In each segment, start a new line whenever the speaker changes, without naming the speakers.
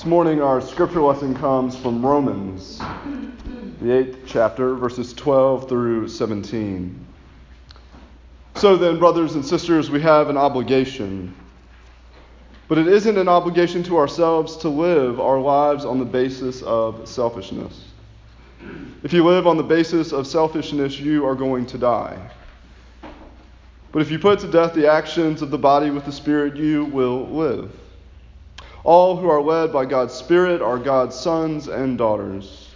This morning, our scripture lesson comes from Romans, the eighth chapter, verses 12 through 17. So then, brothers and sisters, we have an obligation. But it isn't an obligation to ourselves to live our lives on the basis of selfishness. If you live on the basis of selfishness, you are going to die. But if you put to death the actions of the body with the Spirit, you will live. All who are led by God's Spirit are God's sons and daughters.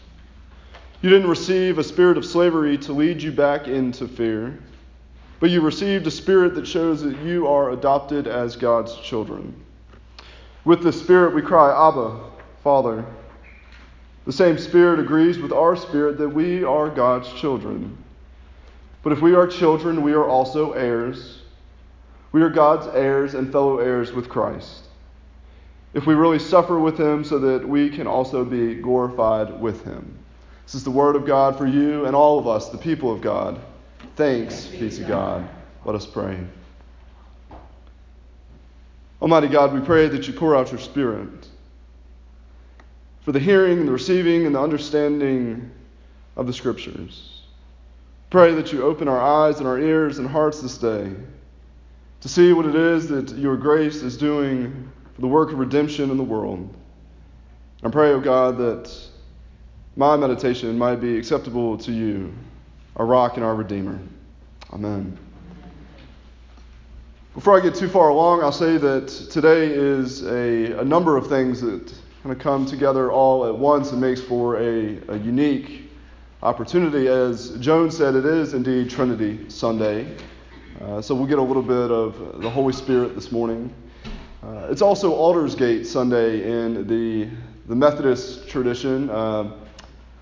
You didn't receive a spirit of slavery to lead you back into fear, but you received a spirit that shows that you are adopted as God's children. With the Spirit we cry, Abba, Father. The same Spirit agrees with our spirit that we are God's children. But if we are children, we are also heirs. We are God's heirs and fellow heirs with Christ if we really suffer with him so that we can also be glorified with him. This is the word of God for you and all of us, the people of God. Thanks be to God. Let us pray. Almighty God, we pray that you pour out your Spirit for the hearing the receiving and the understanding of the Scriptures. Pray that you open our eyes and our ears and hearts this day to see what it is that your grace is doing for the work of redemption in the world. I pray, O oh God, that my meditation might be acceptable to you, our rock and our redeemer. Amen. Before I get too far along, I'll say that today is a, a number of things that kind of come together all at once and makes for a, a unique opportunity. As Joan said, it is indeed Trinity Sunday. Uh, so we'll get a little bit of the Holy Spirit this morning. Uh, it's also Aldersgate Sunday in the, the Methodist tradition. Um,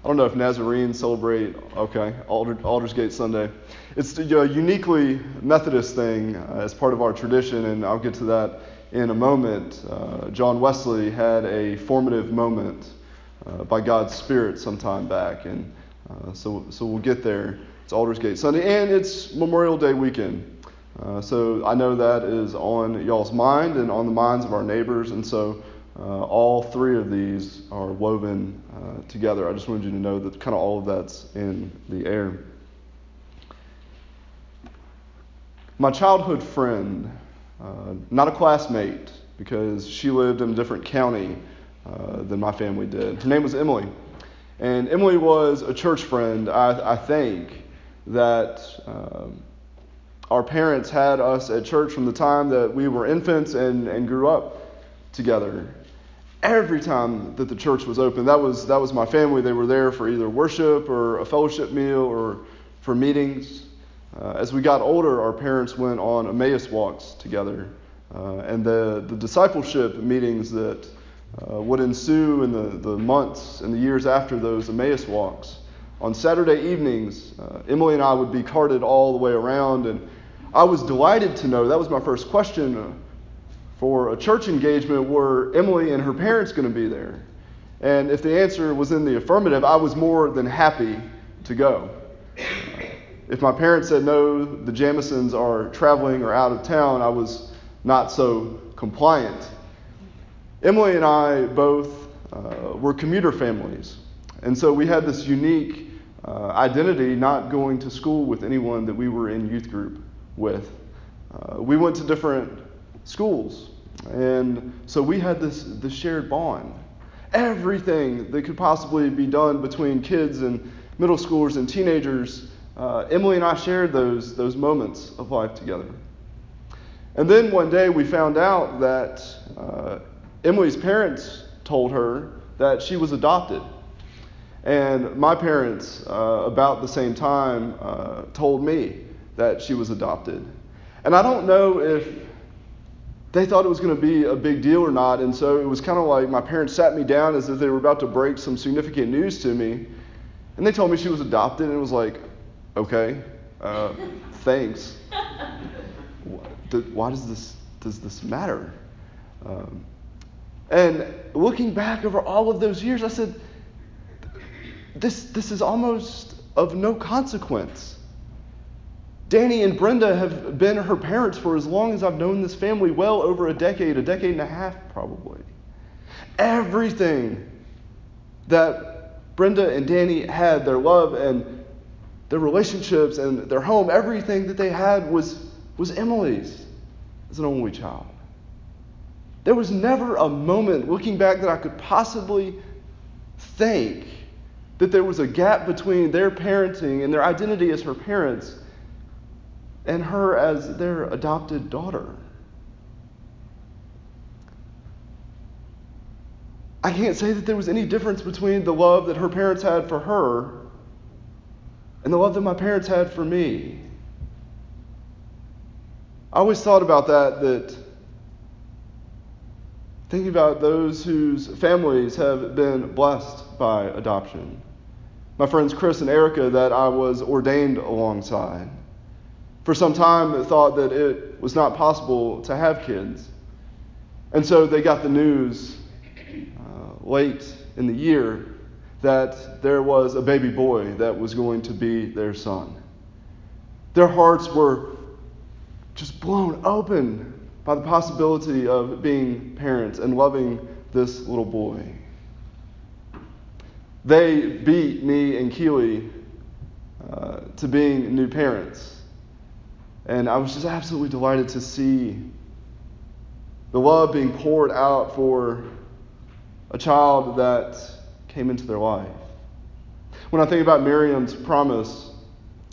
I don't know if Nazarenes celebrate, okay, Alder, Aldersgate Sunday. It's a uniquely Methodist thing uh, as part of our tradition, and I'll get to that in a moment. Uh, John Wesley had a formative moment uh, by God's Spirit some time back, and uh, so, so we'll get there. It's Aldersgate Sunday, and it's Memorial Day weekend. Uh, so I know that is on y'all's mind and on the minds of our neighbors, and so uh, all three of these are woven uh, together. I just wanted you to know that kind of all of that's in the air. My childhood friend, uh, not a classmate, because she lived in a different county uh, than my family did. Her name was Emily. And Emily was a church friend, I, I think, that um, our parents had us at church from the time that we were infants and, and grew up together. Every time that the church was open, that was, that was my family. They were there for either worship or a fellowship meal or for meetings. Uh, as we got older, our parents went on Emmaus walks together. Uh, and the, the discipleship meetings that uh, would ensue in the, the months and the years after those Emmaus walks. On Saturday evenings, uh, Emily and I would be carted all the way around and I was delighted to know that was my first question for a church engagement were Emily and her parents going to be there? And if the answer was in the affirmative, I was more than happy to go. If my parents said no, the Jamisons are traveling or out of town, I was not so compliant. Emily and I both uh, were commuter families. And so we had this unique uh, identity not going to school with anyone that we were in youth group with. Uh, we went to different schools, and so we had this, this shared bond. Everything that could possibly be done between kids and middle schoolers and teenagers, uh, Emily and I shared those, those moments of life together. And then one day we found out that uh, Emily's parents told her that she was adopted. And my parents, uh, about the same time, uh, told me that she was adopted. And I don't know if they thought it was going to be a big deal or not. And so it was kind of like my parents sat me down as if they were about to break some significant news to me. And they told me she was adopted, and it was like, okay, uh, thanks. Why does this, does this matter? Um, and looking back over all of those years, I said, this, this is almost of no consequence. Danny and Brenda have been her parents for as long as I've known this family well over a decade, a decade and a half probably. Everything that Brenda and Danny had, their love and their relationships and their home, everything that they had was, was Emily's as an only child. There was never a moment looking back that I could possibly think that there was a gap between their parenting and their identity as her parents and her as their adopted daughter. I can't say that there was any difference between the love that her parents had for her and the love that my parents had for me. I always thought about that, that thinking about those whose families have been blessed by adoption. My friends Chris and Erica, that I was ordained alongside. For some time, they thought that it was not possible to have kids. And so they got the news late in the year that there was a baby boy that was going to be their son. Their hearts were just blown open by the possibility of being parents and loving this little boy. They beat me and Keely uh, to being new parents. And I was just absolutely delighted to see the love being poured out for a child that came into their life. When I think about Miriam's promise,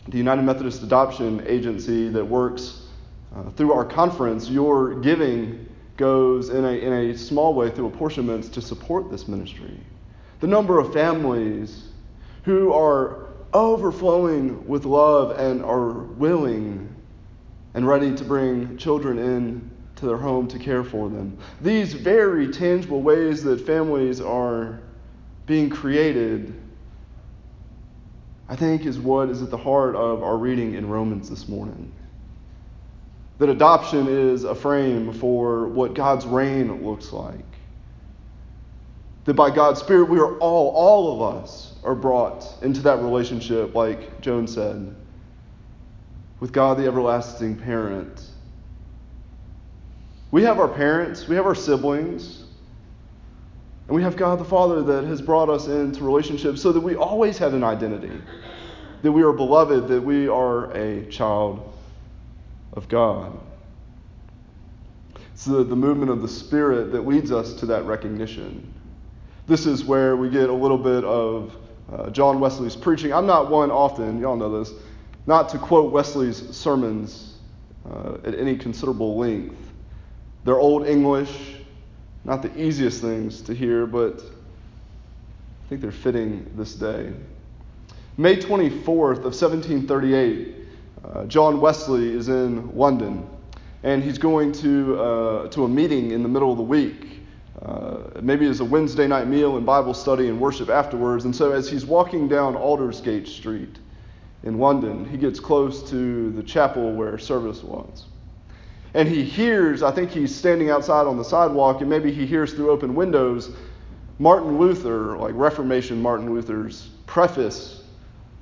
the United Methodist Adoption Agency that works uh, through our conference, your giving goes in a, in a small way through apportionments to support this ministry. The number of families who are overflowing with love and are willing and ready to bring children in to their home to care for them. These very tangible ways that families are being created, I think, is what is at the heart of our reading in Romans this morning. That adoption is a frame for what God's reign looks like. That by God's Spirit, we are all, all of us, are brought into that relationship, like Joan said, with God, the everlasting parent we have our parents, we have our siblings, and we have God the Father that has brought us into relationships so that we always have an identity, that we are beloved, that we are a child of God. It's the, the movement of the Spirit that leads us to that recognition. This is where we get a little bit of uh, John Wesley's preaching. I'm not one often, y'all know this, not to quote Wesley's sermons uh, at any considerable length. They're Old English, not the easiest things to hear, but I think they're fitting this day. May 24th of 1738, uh, John Wesley is in London, and he's going to, uh, to a meeting in the middle of the week. Uh, maybe it's a Wednesday night meal and Bible study and worship afterwards. And so, as he's walking down Aldersgate Street in London, he gets close to the chapel where service was. And he hears, I think he's standing outside on the sidewalk, and maybe he hears through open windows Martin Luther, like Reformation Martin Luther's preface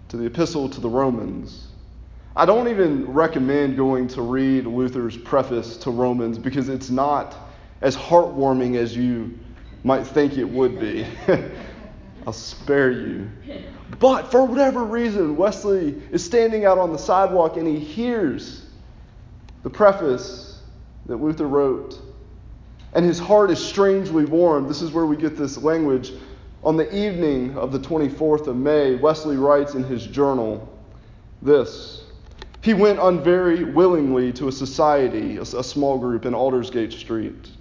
to the Epistle to the Romans. I don't even recommend going to read Luther's preface to Romans because it's not as heartwarming as you might think it would be. I'll spare you. But for whatever reason, Wesley is standing out on the sidewalk and he hears the preface that Luther wrote. And his heart is strangely warmed. This is where we get this language. On the evening of the 24th of May, Wesley writes in his journal this He went unvery willingly to a society, a small group in Aldersgate Street,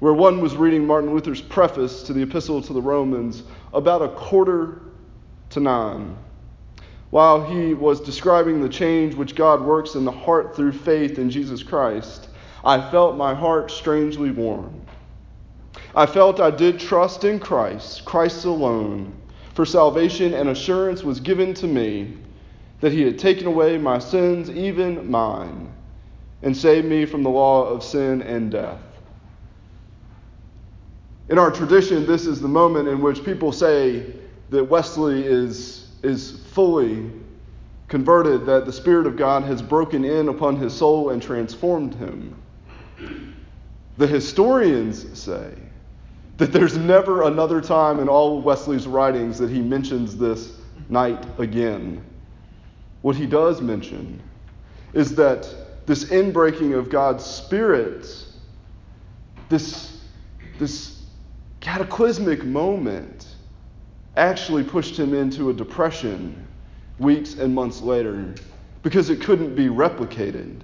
where one was reading Martin Luther's preface to the Epistle to the Romans about a quarter to nine while he was describing the change which God works in the heart through faith in Jesus Christ, I felt my heart strangely warm. I felt I did trust in Christ, Christ alone, for salvation and assurance was given to me that he had taken away my sins, even mine, and saved me from the law of sin and death. In our tradition, this is the moment in which people say that Wesley is is fully converted, that the Spirit of God has broken in upon his soul and transformed him. The historians say that there's never another time in all of Wesley's writings that he mentions this night again. What he does mention is that this inbreaking of God's Spirit, this, this cataclysmic moment, actually pushed him into a depression weeks and months later because it couldn't be replicated.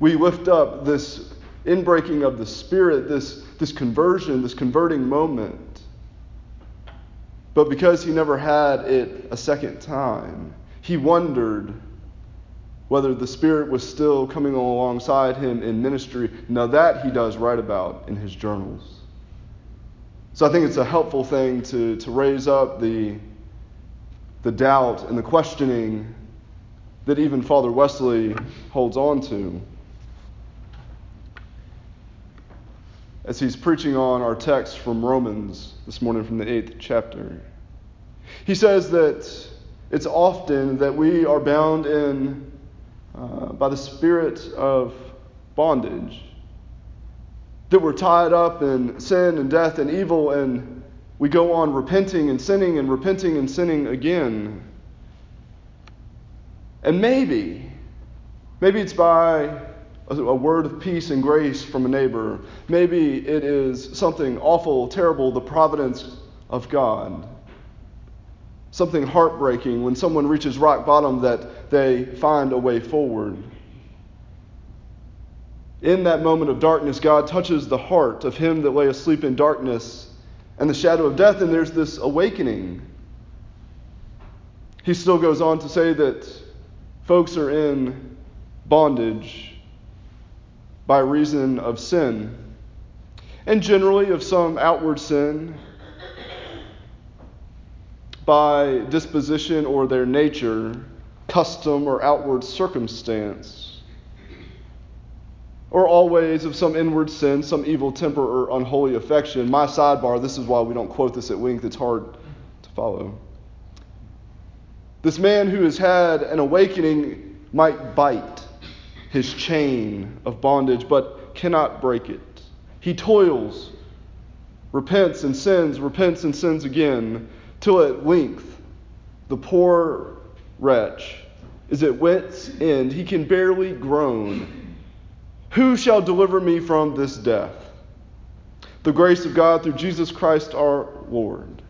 We lift up this inbreaking of the Spirit, this, this conversion, this converting moment. But because he never had it a second time, he wondered whether the Spirit was still coming alongside him in ministry. Now, that he does write about in his journals. So I think it's a helpful thing to, to raise up the, the doubt and the questioning that even Father Wesley holds on to. As he's preaching on our text from Romans this morning from the eighth chapter, he says that it's often that we are bound in uh, by the spirit of bondage, that we're tied up in sin and death and evil, and we go on repenting and sinning and repenting and sinning again. And maybe, maybe it's by a word of peace and grace from a neighbor. Maybe it is something awful, terrible, the providence of God. Something heartbreaking when someone reaches rock bottom that they find a way forward. In that moment of darkness, God touches the heart of him that lay asleep in darkness and the shadow of death, and there's this awakening. He still goes on to say that folks are in bondage by reason of sin, and generally of some outward sin by disposition or their nature, custom or outward circumstance, or always of some inward sin, some evil temper or unholy affection. My sidebar, this is why we don't quote this at length, it's hard to follow. This man who has had an awakening might bite his chain of bondage, but cannot break it. He toils, repents and sins, repents and sins again, till at length the poor wretch is at wit's end. He can barely groan. Who shall deliver me from this death? The grace of God through Jesus Christ our Lord.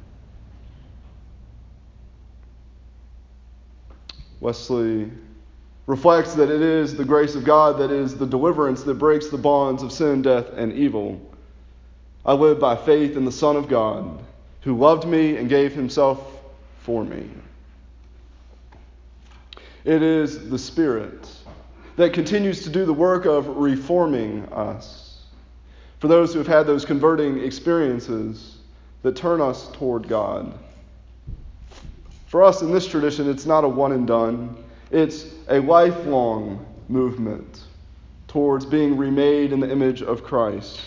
Wesley reflects that it is the grace of God that is the deliverance that breaks the bonds of sin, death, and evil. I live by faith in the Son of God, who loved me and gave himself for me. It is the Spirit that continues to do the work of reforming us. For those who have had those converting experiences that turn us toward God. For us in this tradition, it's not a one and done, it's a lifelong movement towards being remade in the image of Christ.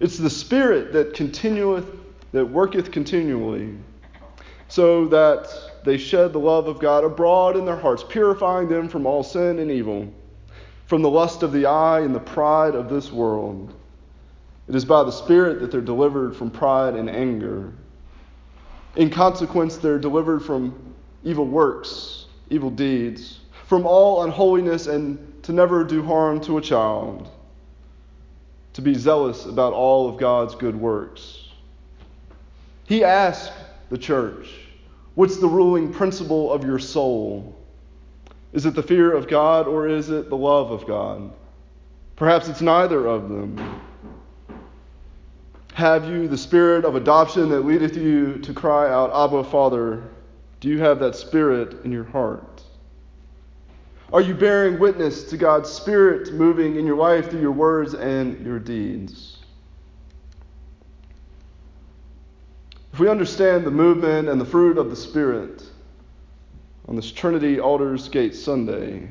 It's the Spirit that continueth, that worketh continually, so that they shed the love of God abroad in their hearts, purifying them from all sin and evil, from the lust of the eye and the pride of this world. It is by the Spirit that they're delivered from pride and anger. In consequence, they're delivered from evil works, evil deeds, from all unholiness, and to never do harm to a child, to be zealous about all of God's good works. He asked the church, What's the ruling principle of your soul? Is it the fear of God or is it the love of God? Perhaps it's neither of them. Have you the spirit of adoption that leadeth you to cry out, Abba, Father? Do you have that spirit in your heart? Are you bearing witness to God's Spirit moving in your life through your words and your deeds? We understand the movement and the fruit of the Spirit on this Trinity Aldersgate Sunday,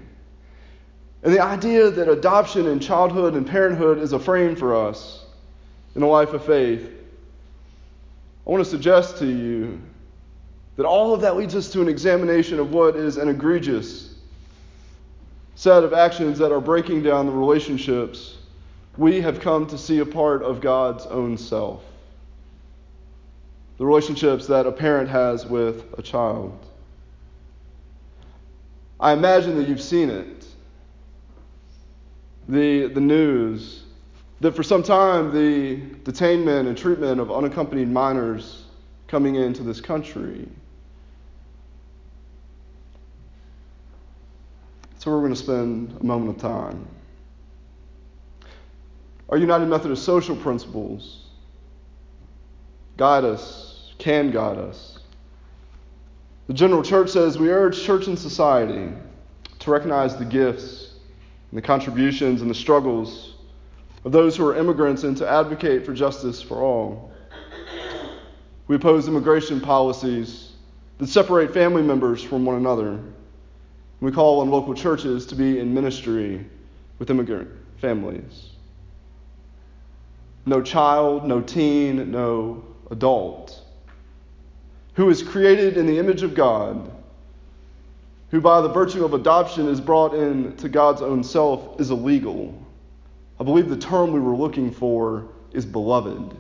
and the idea that adoption and childhood and parenthood is a frame for us, in a life of faith, I want to suggest to you that all of that leads us to an examination of what is an egregious set of actions that are breaking down the relationships we have come to see a part of God's own self. The relationships that a parent has with a child. I imagine that you've seen it. The, the news that for some time the detainment and treatment of unaccompanied minors coming into this country. So we're going to spend a moment of time. Our United Methodist social principles guide us, can guide us. The General Church says we urge church and society to recognize the gifts and the contributions and the struggles of those who are immigrants and to advocate for justice for all. We oppose immigration policies that separate family members from one another. We call on local churches to be in ministry with immigrant families. No child, no teen, no adult who is created in the image of God, who by the virtue of adoption is brought in to God's own self, is illegal. I believe the term we were looking for is beloved.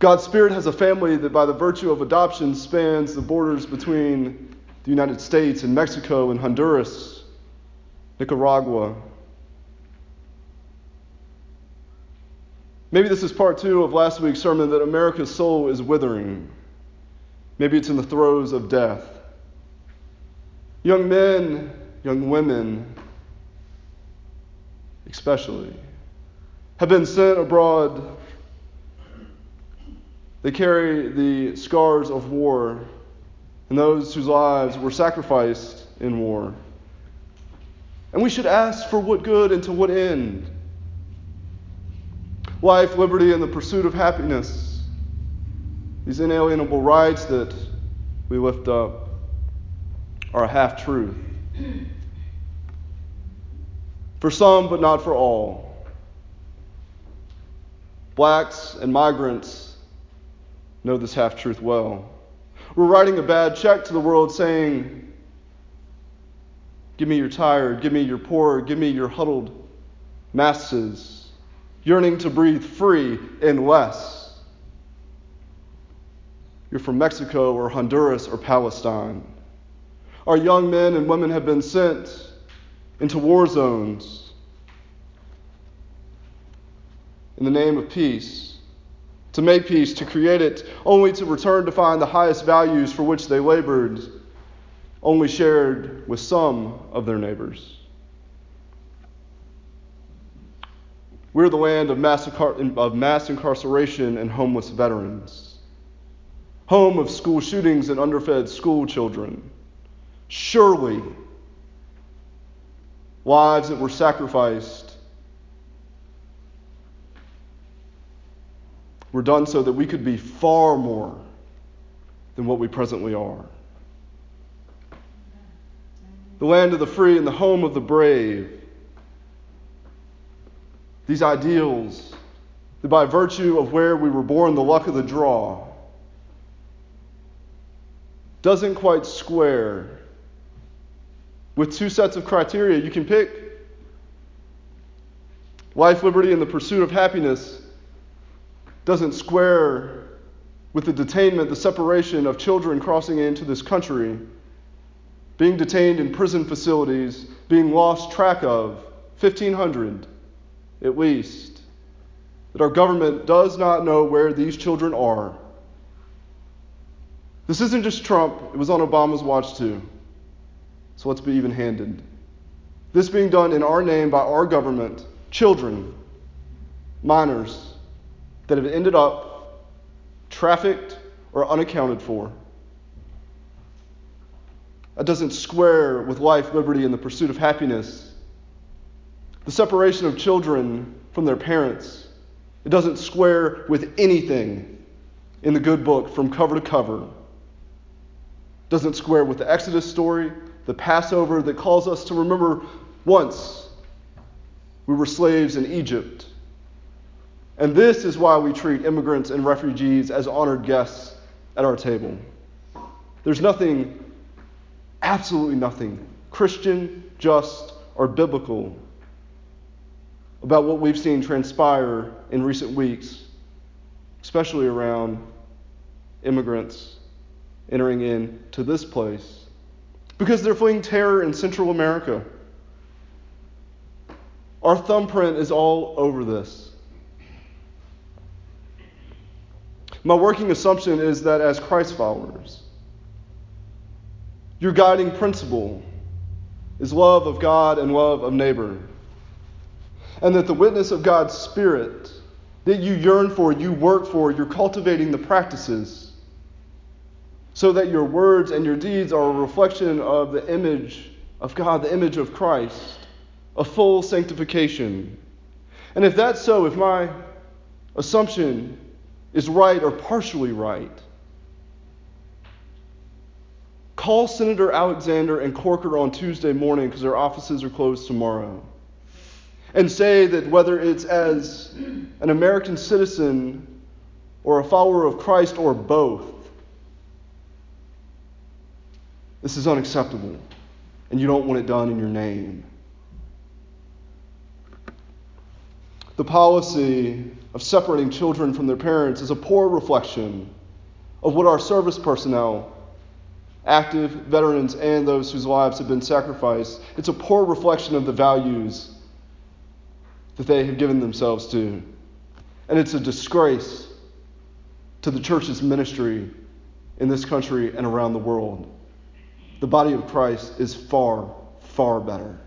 God's Spirit has a family that, by the virtue of adoption, spans the borders between the United States and Mexico and Honduras, Nicaragua. Maybe this is part two of last week's sermon that America's soul is withering. Maybe it's in the throes of death. Young men, young women, especially, have been sent abroad they carry the scars of war and those whose lives were sacrificed in war. And we should ask for what good and to what end? Life, liberty, and the pursuit of happiness. These inalienable rights that we lift up are a half truth. For some, but not for all. Blacks and migrants know this half truth well. We're writing a bad check to the world saying, Give me your tired, give me your poor, give me your huddled masses, yearning to breathe free and less. You're from Mexico or Honduras or Palestine. Our young men and women have been sent into war zones in the name of peace to make peace, to create it, only to return to find the highest values for which they labored only shared with some of their neighbors. We're the land of mass, of mass incarceration and homeless veterans, home of school shootings and underfed school children. Surely, lives that were sacrificed were done so that we could be far more than what we presently are. The land of the free and the home of the brave. These ideals that by virtue of where we were born, the luck of the draw, doesn't quite square with two sets of criteria. You can pick life, liberty, and the pursuit of happiness doesn't square with the detainment, the separation of children crossing into this country, being detained in prison facilities, being lost track of, 1,500 at least, that our government does not know where these children are. This isn't just Trump, it was on Obama's watch too. So let's be even handed. This being done in our name by our government, children, minors, that have ended up trafficked or unaccounted for. That doesn't square with life, liberty, and the pursuit of happiness. The separation of children from their parents. It doesn't square with anything in the good book from cover to cover. It doesn't square with the Exodus story, the Passover that calls us to remember once we were slaves in Egypt and this is why we treat immigrants and refugees as honored guests at our table. There's nothing, absolutely nothing, Christian, just, or biblical about what we've seen transpire in recent weeks, especially around immigrants entering into this place, because they're fleeing terror in Central America. Our thumbprint is all over this. My working assumption is that as Christ followers, your guiding principle is love of God and love of neighbor. And that the witness of God's Spirit that you yearn for, you work for, you're cultivating the practices so that your words and your deeds are a reflection of the image of God, the image of Christ, a full sanctification. And if that's so, if my assumption is right or partially right, call Senator Alexander and Corker on Tuesday morning because their offices are closed tomorrow. And say that whether it's as an American citizen or a follower of Christ or both, this is unacceptable. And you don't want it done in your name. The policy of separating children from their parents is a poor reflection of what our service personnel, active veterans, and those whose lives have been sacrificed, it's a poor reflection of the values that they have given themselves to. And it's a disgrace to the church's ministry in this country and around the world. The body of Christ is far, far better.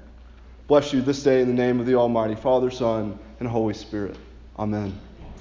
Bless you this day in the name of the Almighty Father, Son, and Holy Spirit. Amen.